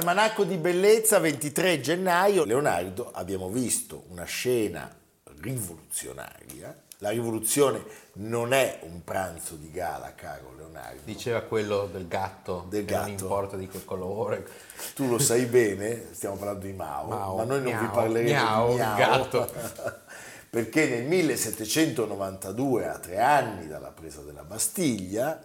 Almanacco di bellezza 23 gennaio. Leonardo, abbiamo visto una scena rivoluzionaria. La rivoluzione non è un pranzo di gala, caro Leonardo. Diceva quello del gatto, del gatto. non importa di che colore. Tu lo sai bene, stiamo parlando di Mao, Mao ma noi non miau, vi parleremo miau, di Miao. gatto. Perché nel 1792, a tre anni dalla presa della Bastiglia,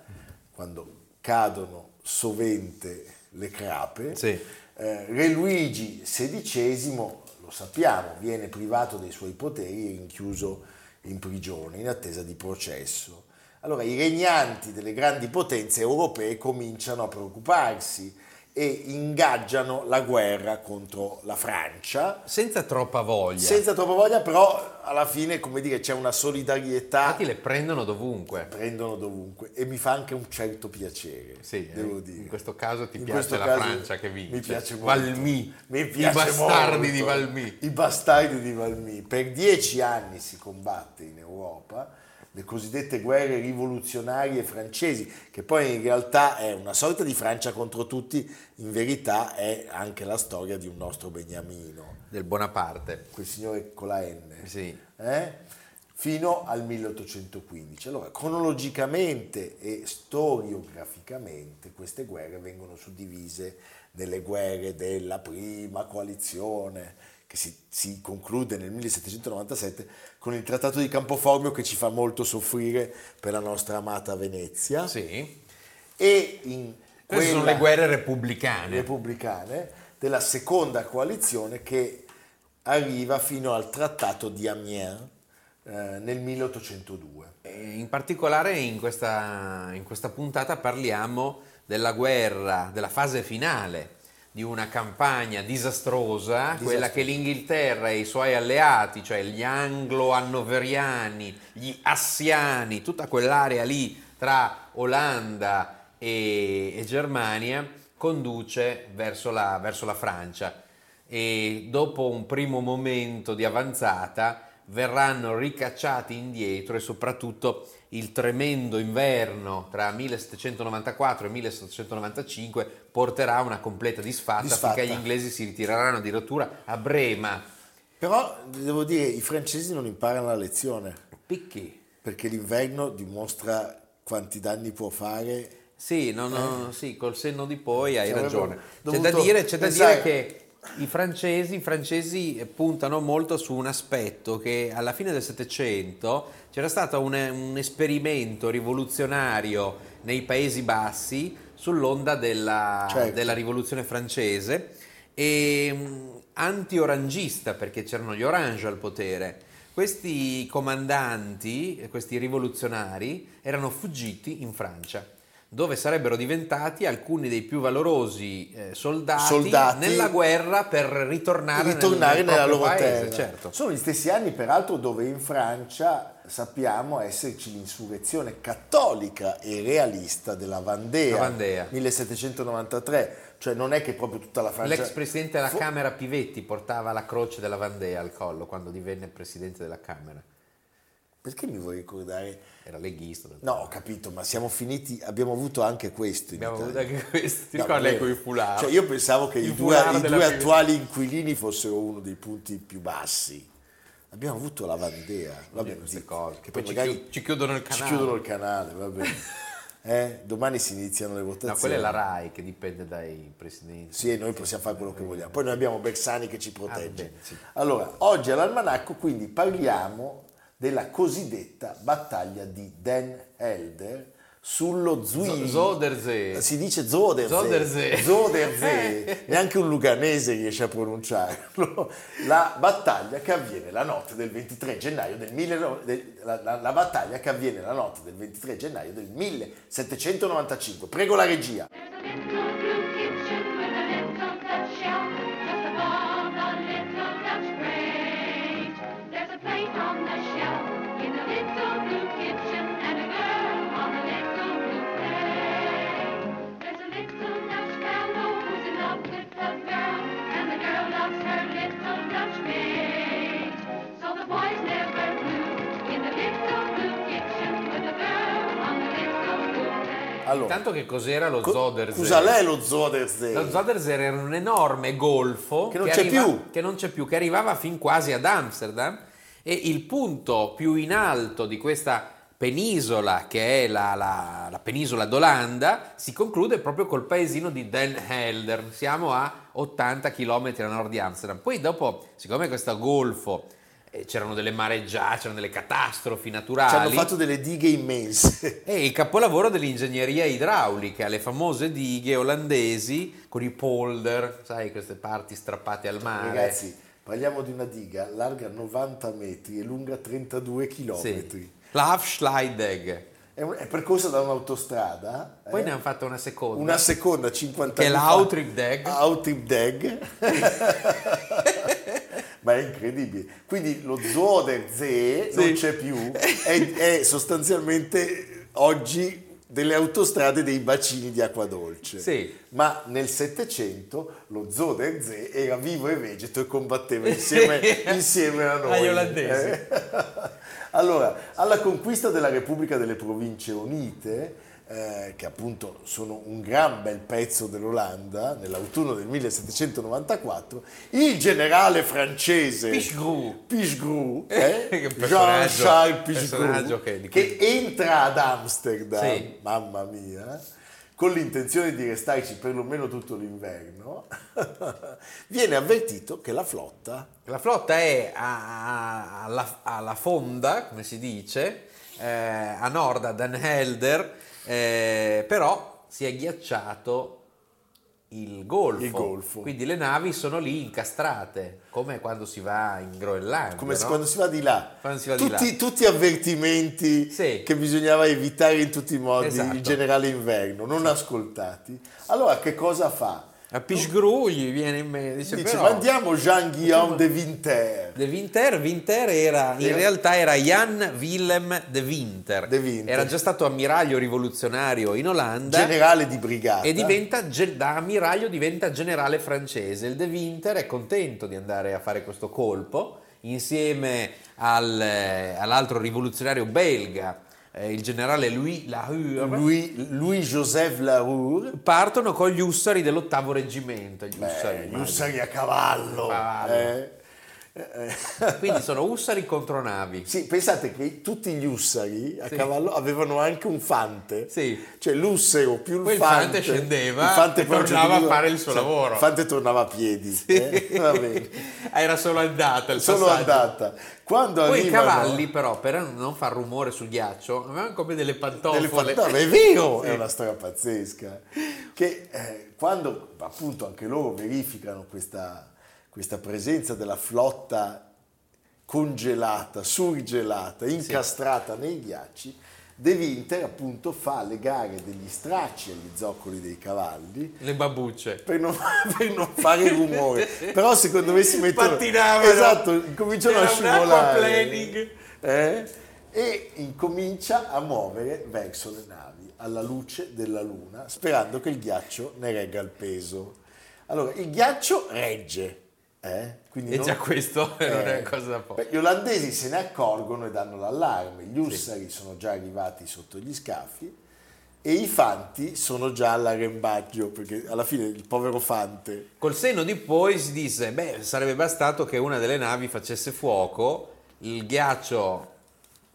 quando cadono sovente le crape. Sì. Eh, Re Luigi XVI, lo sappiamo, viene privato dei suoi poteri e rinchiuso in prigione in attesa di processo. Allora i regnanti delle grandi potenze europee cominciano a preoccuparsi e ingaggiano la guerra contro la Francia. Senza troppa voglia. Senza troppa voglia, però alla fine, come dire, c'è una solidarietà. Infatti le prendono dovunque. Prendono dovunque e mi fa anche un certo piacere, sì, devo dire. In questo caso ti in piace la Francia che vince. Mi piace molto. Valmy. Mi piace I bastardi molto. di Valmy. I bastardi di Valmy. Per dieci anni si combatte in Europa le cosiddette guerre rivoluzionarie francesi, che poi in realtà è una sorta di Francia contro tutti, in verità è anche la storia di un nostro beniamino. Del Bonaparte. Quel signore con la N. Sì. Eh? Fino al 1815. Allora, cronologicamente e storiograficamente queste guerre vengono suddivise nelle guerre della prima coalizione, che si, si, conclude nel 1797 con il Trattato di Campoformio che ci fa molto soffrire per la nostra amata Venezia. Sì. E in queste sono le guerre repubblicane. repubblicane della seconda coalizione che arriva fino al Trattato di Amiens eh, nel 1802. In particolare in questa, in questa puntata parliamo della guerra, della fase finale di una campagna disastrosa, Disastro. quella che l'Inghilterra e i suoi alleati, cioè gli anglo-annoveriani, gli assiani, tutta quell'area lì tra Olanda e, e Germania, conduce verso la, verso la Francia. E dopo un primo momento di avanzata verranno ricacciati indietro e soprattutto il tremendo inverno tra 1794 e 1795 porterà a una completa disfatta, disfatta. finché gli inglesi si ritireranno addirittura a Brema. Però devo dire, i francesi non imparano la lezione. Perché? Perché l'inverno dimostra quanti danni può fare. Sì, no, no, eh. sì col senno di poi hai cioè, ragione. C'è da dire, c'è da dire che i francesi, i francesi, puntano molto su un aspetto che alla fine del Settecento c'era stato un, un, esperimento rivoluzionario nei Paesi Bassi sull'onda della, certo. della rivoluzione francese e mm, anti-orangista perché c'erano gli orange al potere. Questi comandanti, questi rivoluzionari, erano fuggiti in Francia dove sarebbero diventati alcuni dei più valorosi eh, soldati, soldati, nella guerra per ritornare, ritornare nel, nel nella loro paese, terra. Certo. Sono gli stessi anni, peraltro, dove in Francia sappiamo esserci l'insurrezione cattolica e realista della Vandea, Vandea. 1793. Cioè non è che proprio tutta la Francia... L'ex presidente della fu... Camera Pivetti portava la croce della Vandea al collo quando divenne presidente della Camera. Perché mi vuoi ricordare? Era leghista. No, ho capito, ma siamo finiti, abbiamo avuto anche questo Abbiamo avuto Italia. anche questo. Ti No, ricordi lei con i foulard? Cioè, io pensavo che Il i due, i due attuali inquilini fossero uno dei punti più bassi. Abbiamo avuto la Vandea. Vabbè, queste così, cose. Che Poi poi ci magari chiu- ci chiudono il ci canale. chiudono il canale, va bene. Eh, domani si iniziano le No, votazioni. quella è la RAI che dipende dai presidenti. Sì, e noi possiamo fare quello che vogliamo. Poi noi abbiamo Bersani che ci protegge. Ah, bene, sì. Allora, oggi all'almanacco quindi parliamo della cosiddetta battaglia di Den Helder sullo Zui. Zo- Zoderzee. Si dice Zoderzee. Zoderzee. Zoderzee. Neanche un luganese riesce a pronunciarlo. La battaglia che avviene la notte del 23 gennaio del 19 del- la, la- la battaglia che avviene la notte del 23 gennaio del 1795. Prego la regia. Allora, Intanto che cos'era lo Co- Zoderzee? Cosa l'è lo Zoderzee? Lo Zoderzee era un enorme golfo Che non c'è più. che non c'è più, che arrivava fin quasi ad Amsterdam e il punto più in alto di questa penisola, che è la, la- la penisola d'Olanda, si conclude proprio col paesino di Den Helder. Siamo a 80 km a nord di Amsterdam. Poi dopo, siccome questo golfo c'erano delle mareggiate, c'erano delle catastrofi naturali. Ci hanno fatto delle dighe immense. È il capolavoro dell'ingegneria idraulica, le famose dighe olandesi con i polder, sai, queste parti strappate al mare. Ragazzi, parliamo di una diga larga 90 metri e lunga 32 sì. km. la Hafschleidegg. È, percorsa da un'autostrada. Poi eh, ne hanno fatta una seconda. una seconda 50 Che è anni la fa. Outripdeg. Ma è incredibile. Quindi lo Zoderzee non Sì. c'è più, è, è sostanzialmente oggi delle autostrade dei bacini di acqua dolce. Sì. Ma nel Settecento lo Zoderzee era vivo e vegeto e combatteva insieme, insieme a noi. Agli olandesi. Eh? Allora, alla conquista della Repubblica delle Province Unite, eh, che appunto sono un gran bel pezzo dell'Olanda, nell'autunno del 1794, il generale francese Pichegru. Pichegru, eh, Jean-Charles Pichegru, che- che entra ad Amsterdam, Sì. mamma mia, con l'intenzione di restarci perlomeno tutto l'inverno, viene avvertito che la flotta La flotta è alla, alla fonda, come si dice, eh, a nord a Den Helder, eh, però si è ghiacciato il golfo. Il golfo. Quindi le navi sono lì incastrate, come quando si va in Groenlandia. come no? quando si va di là. Va di tutti, là. tutti avvertimenti Sì. che bisognava evitare in tutti i modi, Esatto. il generale inverno, non ascoltati. Allora che cosa fa? A Pichegru gli viene in mente, dice, Dice, però... mandiamo Jean-Guillaume de Winter. De Winter, Winter era, in realtà era Jan Willem de Winter. De Winter. Era già stato ammiraglio rivoluzionario in Olanda. Generale di brigata. E diventa, da ammiraglio diventa generale francese. Il De Winter è contento di andare a fare questo colpo insieme al, eh, all'altro rivoluzionario belga, eh, il generale Louis Lahure. Louis, Louis-Joseph Larour. Partono con gli ussari dell'ottavo reggimento. Gli ussari, Beh, gli immagino. ussari a cavallo. Cavallo. eh. Eh, eh. Quindi sono ussari contro navi. Sì, pensate che tutti gli ussari a Sì. cavallo avevano anche un fante. Sì. Cioè l'ussero più il Poi il fante. fante scendeva il fante e certo tornava a fare il suo sì, lavoro. Il fante tornava a piedi. eh, va bene. Era solo andata il Sono passaggio. andata. Quando Poi i arrivano cavalli, però, per non far rumore sul ghiaccio, avevano come delle pantofole. delle fantome, è vero, Sì. è una storia pazzesca. Che eh, quando appunto anche loro verificano questa, questa presenza della flotta congelata, surgelata, incastrata nei ghiacci, De Winter appunto fa le gare degli stracci agli zoccoli dei cavalli Le babbucce. per non, per non fare rumore. Però secondo me si mettono... Pattinavano. Esatto, cominciano a Era un scivolare. Eh? E incomincia a muovere verso le navi, alla luce della luna, sperando che il ghiaccio ne regga il peso. Allora, il ghiaccio regge, Eh? Quindi E non- già questo non è Eh, cosa da poco. beh, gli olandesi se ne accorgono e danno l'allarme, gli ussari sono già arrivati sotto gli scafi e i fanti sono già all'arrembaggio, perché alla fine il povero fante Col senno di poi si disse, beh, sarebbe bastato che una delle navi facesse fuoco, il ghiaccio...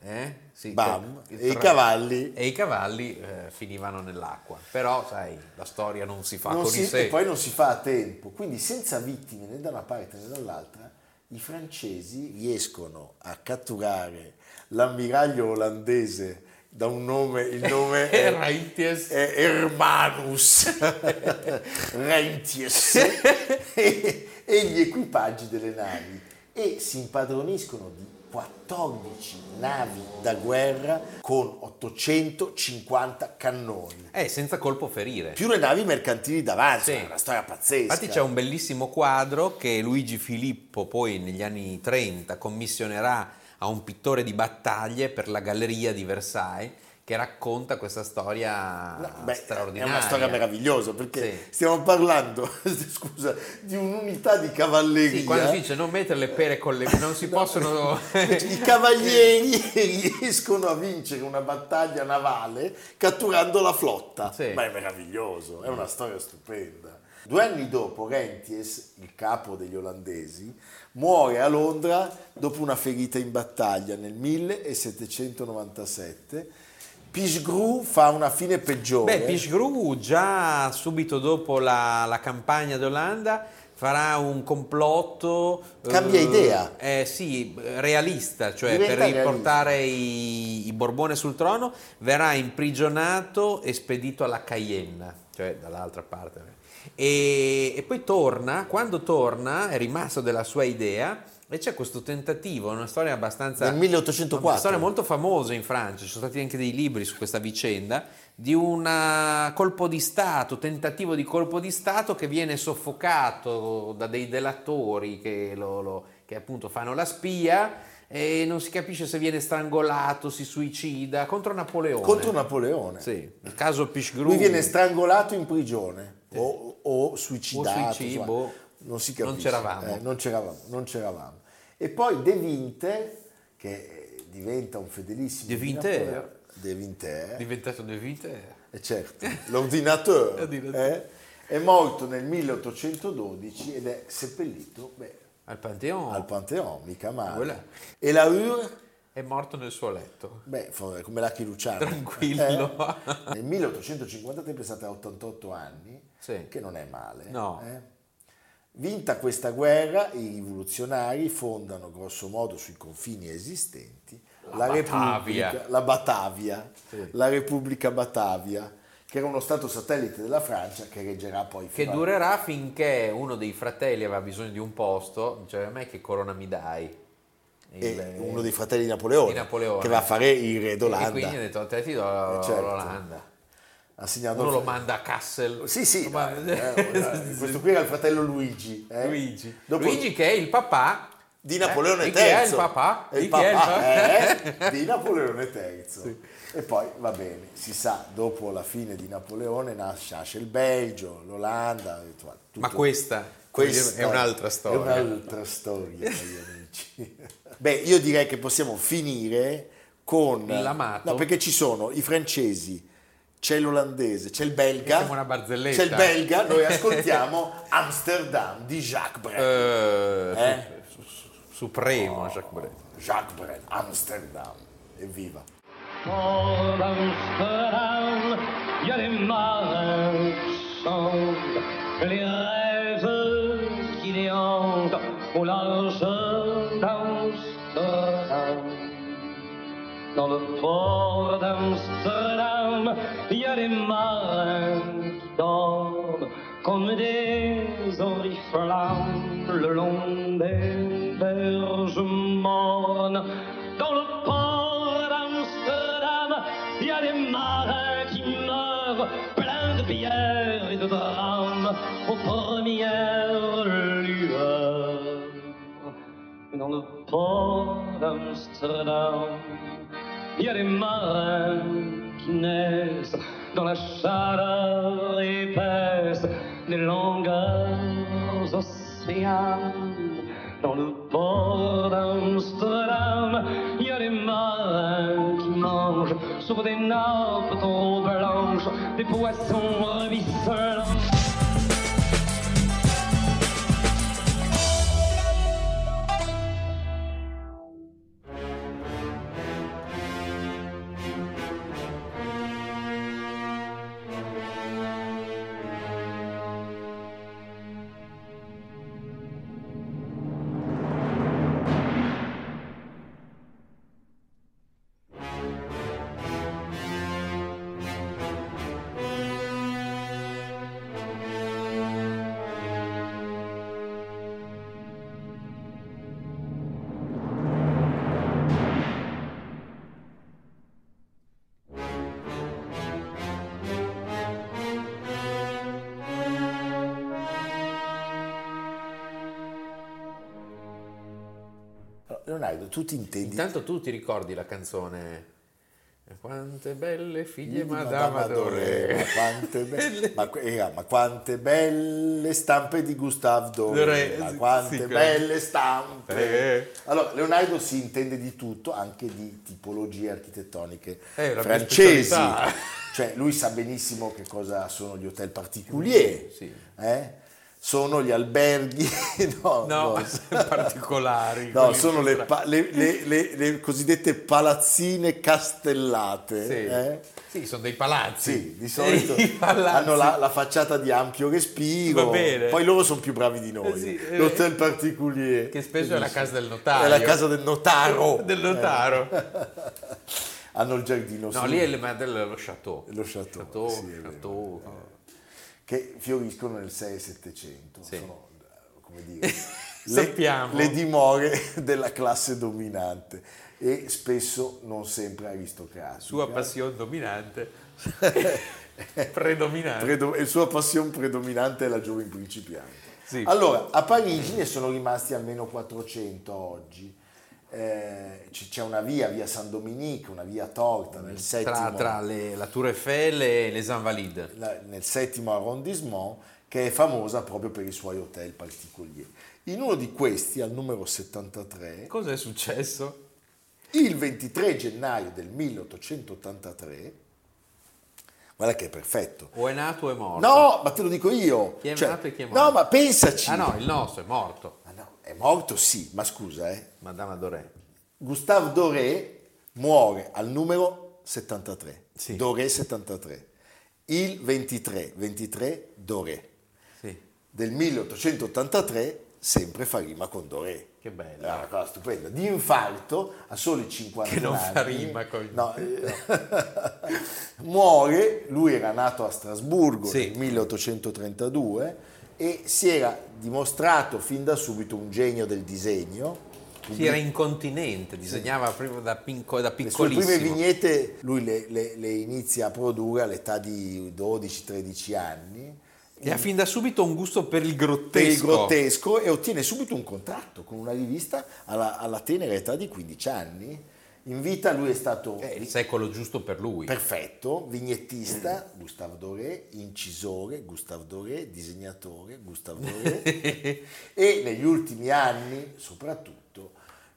Eh? Sì, Bam, e i cavalli. E i cavalli eh, finivano nell'acqua. Però, sai, la storia non si fa non con si- i sé. e poi non si fa a tempo, quindi senza vittime né da una parte né dall'altra, i francesi riescono a catturare l'ammiraglio olandese da un nome, il nome è, è Hermanus. Reintjes e, e gli equipaggi delle navi. E si impadroniscono di 14 navi da guerra con 850 cannoni Eh, senza colpo ferire. più le navi mercantili davanti, Sì. è una storia pazzesca. Infatti c'è un bellissimo quadro che Luigi Filippo poi negli anni 30 commissionerà a un pittore di battaglie per la Galleria di Versailles che racconta questa storia No, beh, straordinaria. È una storia meravigliosa perché Sì. stiamo parlando, scusa, di un'unità di cavalleria. Sì, quando si dice non mettere le pere con le... non si possono... I cavalieri riescono a vincere una battaglia navale catturando la flotta. Sì. Ma è meraviglioso, è una storia stupenda. Due anni dopo, Rentiers, il capo degli olandesi, muore a Londra dopo una ferita in battaglia nel 1797. Pichegru fa una fine peggiore. Beh, Pichegru già subito dopo la, la campagna d'Olanda farà un complotto... Cambia eh, idea. Eh sì, realista, cioè Diventa per riportare i, i Borbone sul trono, verrà imprigionato e spedito alla Cayenne, cioè dall'altra parte. E, e poi torna, quando torna è rimasto della sua idea e c'è questo tentativo, una storia abbastanza... Nel 1804. Una storia molto famosa in Francia, ci sono stati anche dei libri su questa vicenda, di un colpo di Stato, tentativo di colpo di Stato che viene soffocato da dei delatori che, lo- lo- che appunto fanno la spia e non si capisce se viene strangolato, si suicida, contro Napoleone. contro Napoleone. Sì, il caso Pichegru. Lui viene strangolato in prigione o, o suicidato. O suicidio, insomma, non si Non capisce. c'eravamo. Eh, non c'eravamo, non c'eravamo. E poi De Winter, che diventa un fedelissimo De. Napoleone- De Winter, diventato De Vite. eh, certo, l'ordinatore, eh, è morto nel 1812 ed è seppellito beh, Al Pantheon. al Pantheon, mica male. Voilà. E la Ur È morto nel suo letto. Beh, come Lucky Luciano. Tranquillo. Eh? Nel 1853 pensate a 88 anni, Sì. che non è male. No. eh. Vinta questa guerra, i rivoluzionari fondano grosso modo sui confini esistenti La Batavia. Repubblica, la Batavia, Sì. la Repubblica Batavia, che era uno stato satellite della Francia che reggerà poi Che fino a- durerà finché uno dei fratelli aveva bisogno di un posto, dice a me che corona mi dai? e Il- uno dei fratelli di Napoleone, di Napoleone. che va a fare il re E d'Olanda. quindi ha detto a te ti do Eh, certo. Ha segnato Uno il- lo manda a Kassel. Sì, sì, ma- manda- eh, questo qui era il fratello Luigi. eh. Luigi. Dopo- Luigi che è il papà di Napoleone eh, III. Di chi è il papà? Il Di il papà, papà? eh, di Napoleone III. E poi va bene, si sa, dopo la fine di Napoleone nasce, il Belgio, l'Olanda. tutto- Ma questa, questa è un'altra storia. È un'altra storia, cari amici. Beh, io direi che possiamo finire con... L'amato. No, perché ci sono i francesi, c'è l'olandese, c'è il belga. Siamo una barzelletta. C'è il belga, noi ascoltiamo Amsterdam di Jacques Brel. Eh, Eh? su- Supremo Jacques Brel. Jacques Brel, Amsterdam. Evviva. Port Amsterdam, marins qui chantent les rêves qui les hantent au large d'Amsterdam. Dans le port d'Amsterdam, il y a des marins qui dorment comme des oriflammes le long des berges mornes. Dans le port d'Amsterdam, il y a des marins qui meurent pleins de bière et de drames aux premières lueurs. Dans le port d'Amsterdam, il y a des marins qui naissent dans la chaleur épaisse des longueurs océanes dans le port d'Amsterdam. Il y a des marins qui mangent sur des nappes trop blanches, des poissons ravisseurs. Tu ti intendi Intanto tu ti ricordi la canzone Quante belle figlie Madame Doré. ma quante, be- ma, que- era, ma quante belle stampe di Gustave Doré, ma quante sì, belle stampe. Eh. Allora, Leonardo si intende di tutto, anche di tipologie architettoniche Eh, francesi. Cioè, lui sa benissimo che cosa sono gli hotel particulier, Sì. eh? Sono gli alberghi, no, No, no. particolari. No, sono le, pa- le- le- le- cosiddette palazzine castellate. Sì. eh? Sì, sono dei palazzi. Sì, di solito hanno la, la facciata di ampio respiro, poi loro sono più bravi di noi. Eh sì, eh, L'hotel particulier. Che spesso è la casa del notaio. È la casa del notaro. Del notaro. Hanno il giardino No, su, lì è il, ma del- lo chateau. lo chateau, Chateau, sì, chateau. Che fioriscono nel 6 e 700. Sì. Sono, come dire, le, le dimore della classe dominante e spesso non sempre aristocratica. Sua passione dominante. Predominante. Predo- e sua passione predominante è la giovane principiante. Sì. Allora, a Parigi ne sono rimasti almeno 400 oggi. Eh, c'è una via, via San Dominique, una via torta nel settimo, tra, tra le- la Tour Eiffel e les Invalides. la- nel settimo arrondissement che è famosa proprio per i suoi hotel particolari. In uno di questi, al numero 73, Cosa è successo? il 23 gennaio del 1883, guarda che è perfetto, O è nato o è morto? No, ma te lo dico io. Chi è Cioè, nato e chi è morto? No, ma pensaci. Ah no, il nostro è morto. È morto sì, ma scusa, eh. Madame Doré. Gustave Doré muore al numero 73. Sì. Doré 73. Il 23, 23 Doré. Sì. Del 1883 sempre fa rima con Doré. Che bello. È una cosa stupenda. Di infarto a soli 50 Che non anni. fa rima con- No, eh, muore, lui era nato a Strasburgo Sì. nel 1832 e si era dimostrato fin da subito un genio del disegno. Sì, era incontinente, disegnava proprio da, pinco- da Le sue prime piccolissimo. vignette lui le, le- le inizia a produrre all'età di 12-13 anni E ha fin da subito un gusto per il per grottesco. il grottesco e ottiene subito un contratto con una rivista alla, alla tenera età di 15 anni. In vita lui è stato È il secolo giusto per lui. perfetto, vignettista, Gustave Doré, incisore, Gustave Doré, disegnatore, Gustave Doré e negli ultimi anni soprattutto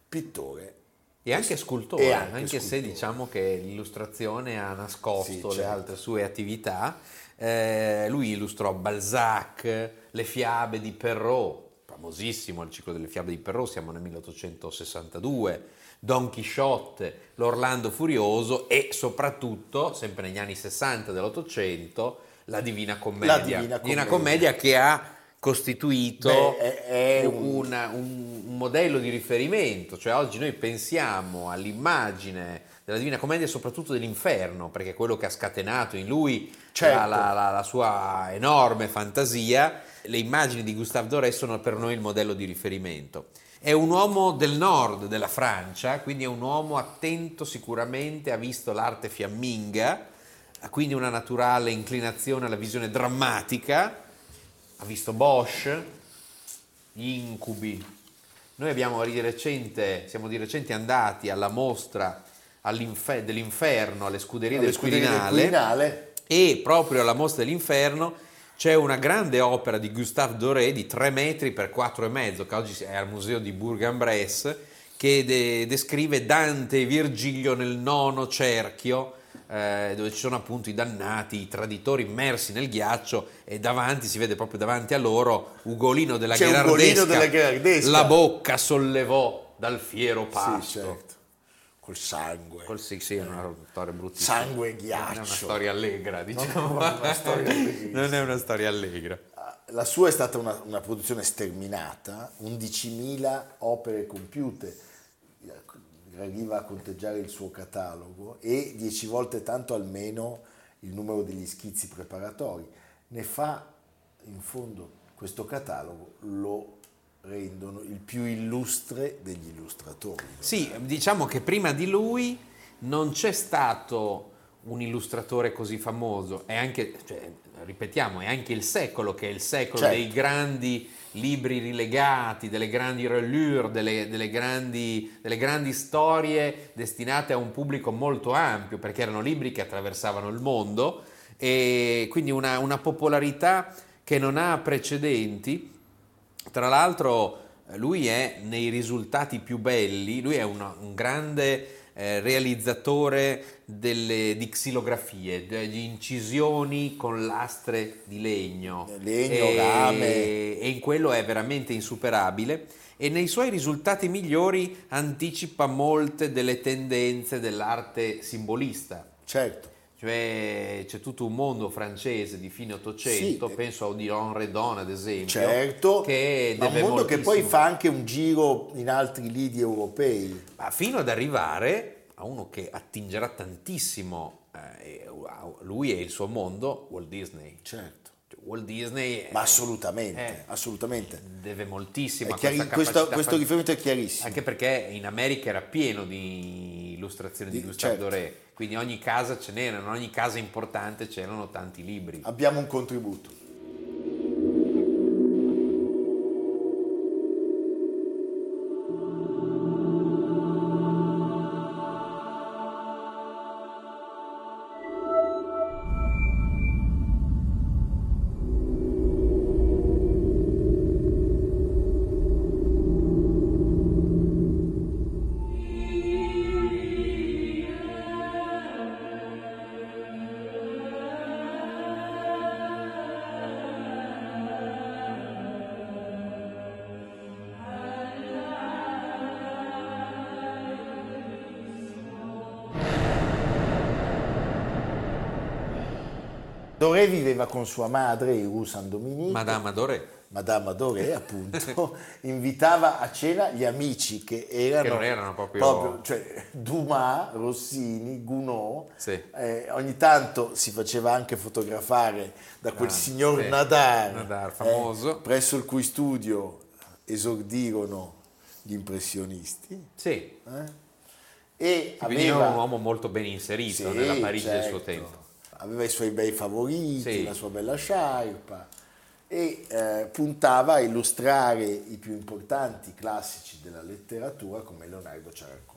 pittore. E anche scultore, E anche, anche se scultore. diciamo che l'illustrazione ha nascosto Sì, le certo. altre sue attività. Eh, lui illustrò Balzac, le fiabe di Perrault, famosissimo il ciclo delle fiabe di Perrault, siamo nel 1862, Don Chisciotte, l'Orlando Furioso e soprattutto, sempre negli anni 60 dell'Ottocento, la Divina Commedia. La Divina Commedia. Commedia che ha costituito Beh, è- è un- un, un modello di riferimento, cioè oggi noi pensiamo all'immagine della Divina Commedia soprattutto dell'inferno, perché è quello che ha scatenato in lui Certo. la, la- la- la sua enorme fantasia, le immagini di Gustave Doré sono per noi il modello di riferimento. È un uomo del nord della Francia, quindi è un uomo attento sicuramente, ha visto l'arte fiamminga, ha quindi una naturale inclinazione alla visione drammatica, ha visto Bosch, gli incubi. Noi abbiamo di recente, siamo di recente andati alla mostra dell'inferno alle scuderie Alle del scuderie del Quirinale Quirinale. e proprio alla mostra dell'inferno c'è una grande opera di Gustave Doré di 3 metri per 4 e mezzo, che oggi è al museo di Bourg-en-Bresse, che de- descrive Dante e Virgilio nel nono cerchio, eh, dove ci sono appunto i dannati, i traditori immersi nel ghiaccio e davanti, si vede proprio davanti a loro, Ugolino della Ugolino della Gherardesca. la bocca sollevò dal fiero Sì, pasto. certo. Col sangue. Col sì, sì, è una storia bruttissima. Sangue e Non è ghiaccio. una storia allegra, diciamo. Non è una storia non è una storia allegra. La sua è stata una, una produzione sterminata, 11.000 opere compiute, arriva a conteggiare il suo catalogo e 10 volte tanto almeno il numero degli schizzi preparatori. Ne fa in fondo questo catalogo, lo rendono il più illustre degli illustratori. Sì, diciamo che prima di lui non c'è stato un illustratore così famoso, è anche, cioè, ripetiamo, è anche il secolo che è il secolo Certo. dei grandi libri rilegati, delle grandi relure, delle, delle grandi, delle grandi storie destinate a un pubblico molto ampio, perché erano libri che attraversavano il mondo e quindi una, una popolarità che non ha precedenti. Tra l'altro eh, lui è nei risultati più belli, lui è una- un grande eh, realizzatore delle, di xilografie, degli incisioni con lastre di legno. Legno, e, rame. e in quello è veramente insuperabile. E nei suoi risultati migliori anticipa molte delle tendenze dell'arte simbolista. Certo. Cioè c'è tutto un mondo francese di fine Ottocento, Sì. penso a Odilon Redon ad esempio, Certo, che ma un mondo che poi moltissimo- fa anche un giro in altri lidi europei. ma fino ad arrivare a uno che attingerà tantissimo, eh, lui e il suo mondo, Walt Disney. Certo. Walt Disney è- Ma assolutamente, eh, assolutamente. deve moltissimo È a chiari- questa questo, questo riferimento è chiarissimo. Anche perché in America era pieno di illustrazioni di, Di- Gustave certo. Doré, quindi ogni casa ce n'erano, in ogni casa importante c'erano tanti libri. Abbiamo un contributo. Viveva con sua madre in Rue Saint-Dominique. Madame Doré. Madame Doré, appunto, invitava a cena gli amici che erano, Che non erano proprio- cioè, Dumas, Rossini, Gounod. Sì. Eh, ogni tanto si faceva anche fotografare da quel Ah, signor sì. Nadar, Nadar, eh, famoso. presso il cui studio esordirono gli impressionisti. Sì, eh, E quindi aveva, era un uomo molto ben inserito Sì, nella Parigi del suo certo. tempo. Aveva i suoi bei favoriti, Sì. la sua bella sciarpa e eh, puntava a illustrare i più importanti classici della letteratura come Leonardo ci ha raccontato.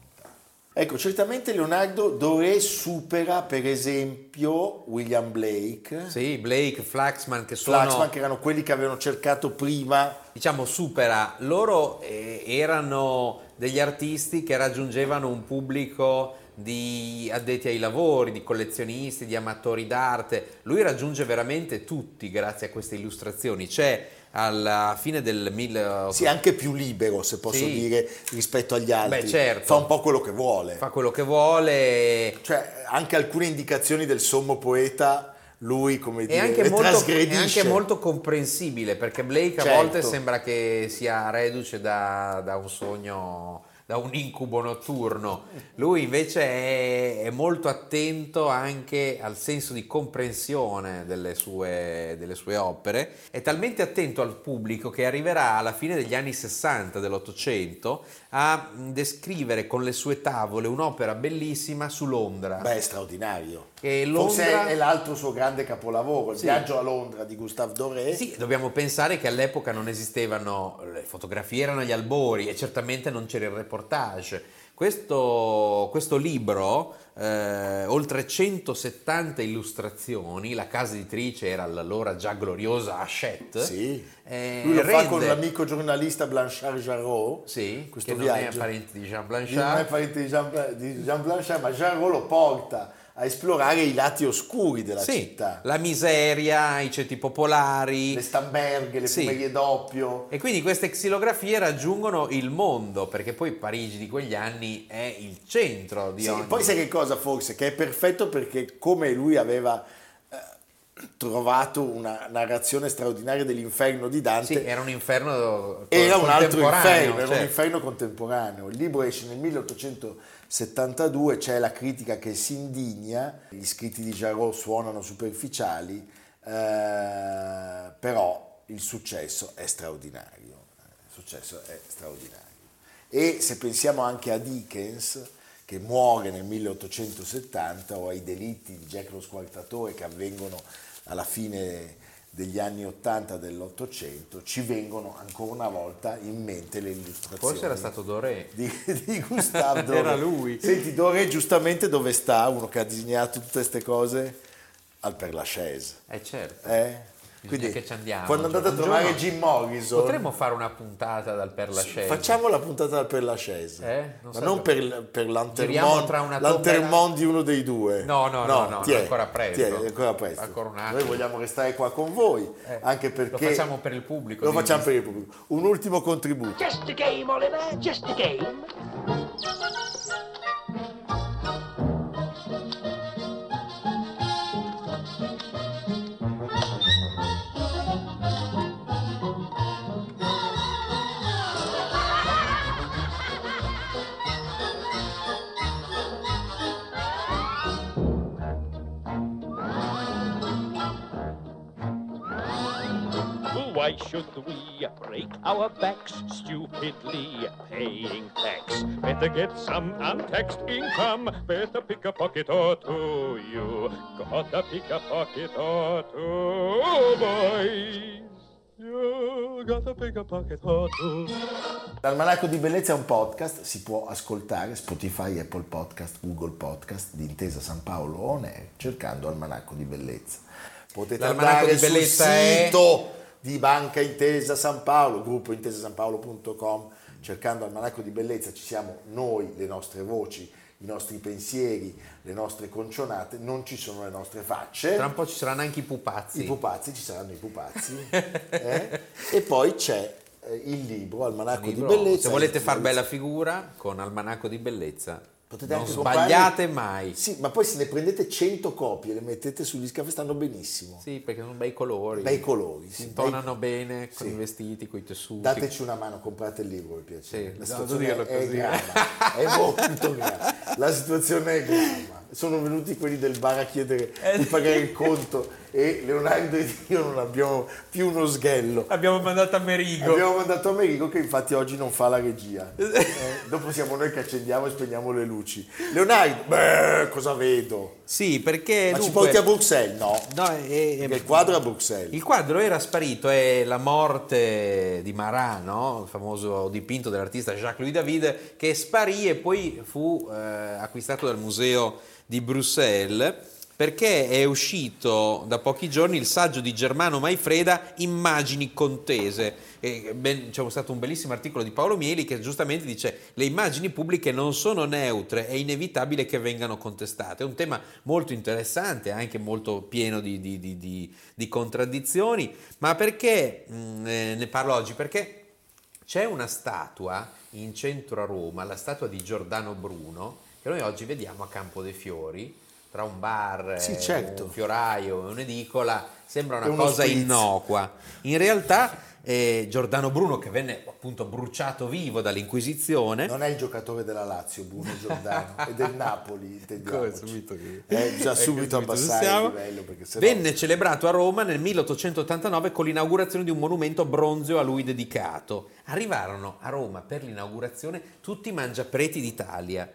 Ecco, certamente Leonardo Doré supera per esempio William Blake, Sì, Blake, Flaxman che sono... Flaxman, che erano quelli che avevano cercato prima diciamo supera, loro eh, erano degli artisti che raggiungevano un pubblico di addetti ai lavori, di collezionisti, di amatori d'arte. Lui raggiunge veramente tutti grazie a queste illustrazioni. C'è alla fine del 1800 sì, anche più libero, se posso Sì. dire, rispetto agli altri. Beh, certo. Fa un po' quello che vuole. fa quello che vuole Cioè, anche alcune indicazioni del sommo poeta, lui, come È dire, anche, le molto, è anche molto comprensibile perché Blake a Certo. volte sembra che sia reduce da, da un sogno, da un incubo notturno. Lui invece è, è molto attento anche al senso di comprensione delle sue, delle sue opere. È talmente attento al pubblico che arriverà alla fine degli anni 60 dell'Ottocento a descrivere con le sue tavole un'opera bellissima su Londra. Beh, è straordinario. Forse Londra- è l'altro suo grande capolavoro, il Sì. viaggio a Londra di Gustave Doré. Sì, dobbiamo pensare che all'epoca non esistevano, le fotografie erano agli albori e certamente non c'era il reportage reportage. Questo, questo libro, eh, oltre 170 illustrazioni, la casa editrice era l'allora già gloriosa Hachette. Sì. eh, Lui lo fa con rende- l'amico giornalista Blanchard Jarreau. Sì, questo che non è viaggio. parente di Jean Non è Blanchard. parente di Jean, di Jean Blanchard, ma Jarreau lo porta a esplorare i lati oscuri della Sì, città. la miseria, i ceti popolari. Le stamberghe, le Sì. fumerie doppio. E quindi queste xilografie raggiungono il mondo, perché poi Parigi di quegli anni è il centro di Sì, ogni... poi sai che cosa forse? Che è perfetto perché come lui aveva eh, trovato una narrazione straordinaria dell'inferno di Dante, Sì, era un inferno era un altro inferno, era un certo. inferno contemporaneo. Il libro esce nel 1872, c'è la critica che si indigna, gli scritti di Jarreau suonano superficiali, eh, però il successo è straordinario. Il successo è straordinario. E se pensiamo anche a Dickens, che muore nel 1870, o ai delitti di Jack lo Squartatore che avvengono alla fine degli anni 80 dell'Ottocento, ci vengono ancora una volta in mente le illustrazioni Forse era stato Doré. di, di Gustave Doré. Era lui. Senti, Doré giustamente dove sta? Uno che ha disegnato tutte queste cose? Al Père Lachaise. Eh certo. Eh? Bisogna che ci andiamo. Quando andate a trovare giorno Jim Morrison, Potremmo fare una puntata dal Per Lachaise. facciamo la puntata al Père Lachaise. Eh? Non Ma non per, per l'Antermon, l'Antermon di uno dei due. No, no, no, no, tiè, ancora presto. è ancora presto. Ancora un Noi attimo. vogliamo restare qua con voi, Eh, anche perché... Lo facciamo per il pubblico. Lo facciamo per il pubblico. Un ultimo contributo. Just a game, Oliver, just a game. Why should we break our backs stupidly paying tax? Better get some untaxed income. Better pick a pocket or two. You gotta pick a pocket or two, boys. You gotta pick a pocket or two. L'Almanacco di Bellezza è un podcast, si può ascoltare Spotify, Apple Podcast, Google Podcast di Intesa San Paolo On Air, cercando Almanacco di Bellezza. Potete L'Almanacco andare di sul Bellezza è- sito di Banca Intesa San Paolo, gruppo intesasanpaolo.com, cercando Almanacco di Bellezza ci siamo noi, le nostre voci, i nostri pensieri, le nostre concionate, non ci sono le nostre facce. Tra un po' ci saranno anche i pupazzi. I pupazzi, ci saranno i pupazzi. eh? E poi c'è eh, il libro Almanacco Libro, di Bellezza. Se volete far bella figura con Almanacco di Bellezza, Potete non anche sbagliate mai. Sì, ma poi se ne prendete 100 copie e le mettete sugli scafi stanno benissimo. Sì, perché sono bei colori. Bei colori, Si sì, intonano bene con sì. i vestiti, con i tessuti. Dateci una mano, comprate il libro per piacere. Sì, La situazione è così. grama, è molto grama. La situazione è grama. Sono venuti quelli del bar a chiedere Eh. di pagare il conto e Leonardo ed io non abbiamo più uno sghello. Abbiamo mandato a Merigo. Abbiamo mandato Amerigo che infatti oggi non fa la regia. Eh, dopo siamo noi che accendiamo e spegniamo le luci. Leonardo, beh, cosa vedo? Sì, perché Ma ci dunque- porti a Bruxelles? No. No, è- Perché il quadro è a Bruxelles. Il quadro era sparito, è la morte di Marat, no? il famoso dipinto dell'artista Jacques-Louis David, che sparì e poi fu eh, acquistato dal museo di Bruxelles perché è uscito da pochi giorni il saggio di Germano Maifreda, Immagini contese. Ben- c'è stato un bellissimo articolo di Paolo Mieli che giustamente dice le immagini pubbliche non sono neutre, è inevitabile che vengano contestate. È un tema molto interessante, anche molto pieno di, di- di- di- di contraddizioni, ma perché mh, eh, ne parlo oggi? Perché c'è una statua in centro a Roma, la statua di Giordano Bruno, che noi oggi vediamo a Campo dei Fiori, tra un bar, Sì, eh, certo. un fioraio e un'edicola, sembra una cosa spritz. innocua. In realtà eh, Giordano Bruno, che venne appunto bruciato vivo dall'Inquisizione, Non è il giocatore della Lazio, Bruno Giordano, è del Napoli, intendiamoci. Che- Eh, bisogna Ecco, subito abbassare il. Venne celebrato a Roma nel 1889 con l'inaugurazione di un monumento bronzeo a lui dedicato. Arrivarono a Roma per l'inaugurazione tutti i mangiapreti d'Italia.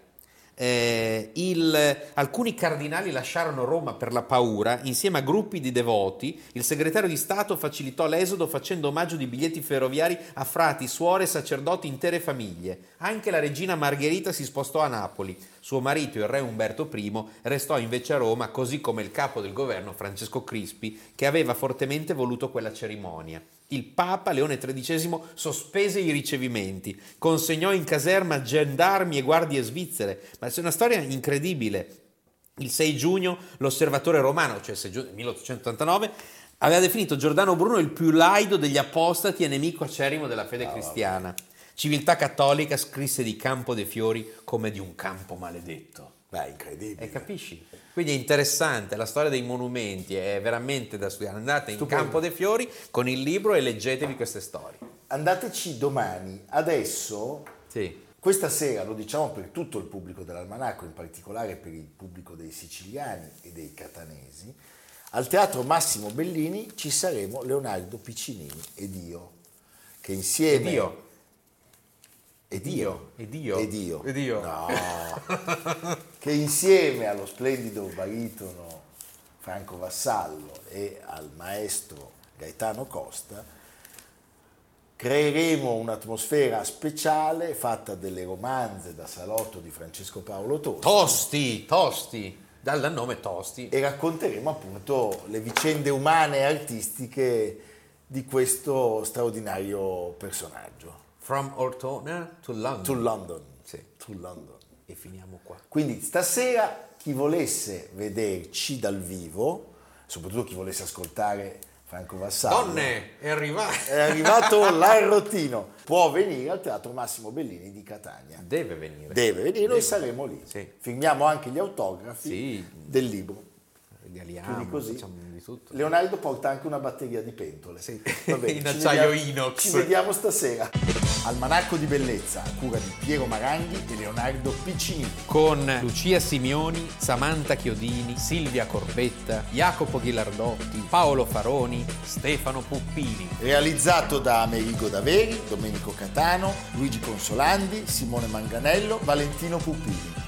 Eh, il- alcuni cardinali lasciarono Roma per la paura, insieme a gruppi di devoti, il segretario di Stato facilitò l'esodo facendo omaggio di biglietti ferroviari a frati, suore, sacerdoti, intere famiglie. Anche la regina Margherita si spostò a Napoli. Suo marito, il re Umberto I, restò invece a Roma, così come il capo del governo Francesco Crispi, che aveva fortemente voluto quella cerimonia. Il Papa Leone XIII sospese i ricevimenti, consegnò in caserma gendarmi e guardie svizzere, ma è una storia incredibile. Il 6 giugno l'osservatore romano, cioè il 6 giugno del 1889, aveva definito Giordano Bruno il più laido degli apostati e nemico acerrimo della fede cristiana. Civiltà cattolica scrisse di Campo dei Fiori come di un campo maledetto. Beh, incredibile. E capisci? Quindi è interessante, la storia dei monumenti è veramente da studiare. Andate in Stupendo. Campo dei Fiori con il libro e leggetevi queste storie. Andateci domani. Adesso, Sì. questa sera, lo diciamo per tutto il pubblico dell'Almanacco, in particolare per il pubblico dei siciliani e dei catanesi, al Teatro Massimo Bellini ci saremo Leonardo Piccinini ed io, che insieme... Ed io. Ed io. Ed io. Ed io. Ed io. No. che insieme allo splendido baritono Franco Vassallo e al maestro Gaetano Costa creeremo un'atmosfera speciale fatta delle romanze da salotto di Francesco Paolo Tosti Tosti, Tosti, dal nome Tosti. e racconteremo appunto le vicende umane e artistiche di questo straordinario personaggio. From Ortona to London. To London. Sì. To London. E finiamo qua. Quindi stasera chi volesse vederci dal vivo, soprattutto chi volesse ascoltare Franco Vassallo, Donne, è arrivato. è arrivato l'arrottino, può venire al Teatro Massimo Bellini di Catania. Deve venire. Deve venire, noi saremo lì. Sì. Firmiamo anche gli autografi Sì. del libro. Regaliamo, Quindi così. facciamo di tutto. Leonardo porta anche una batteria di pentole. Sì. Va bene, In ci acciaio vediamo- inox. Ci vediamo stasera. Almanacco di bellezza a cura di Piero Maranghi e Leonardo Piccini. Con Lucia Simioni, Samantha Chiodini, Silvia Corbetta, Jacopo Ghilardotti, Paolo Faroni, Stefano Puppini. Realizzato da Amerigo Daveri, Domenico Catano, Luigi Consolandi, Simone Manganello, Valentino Puppini.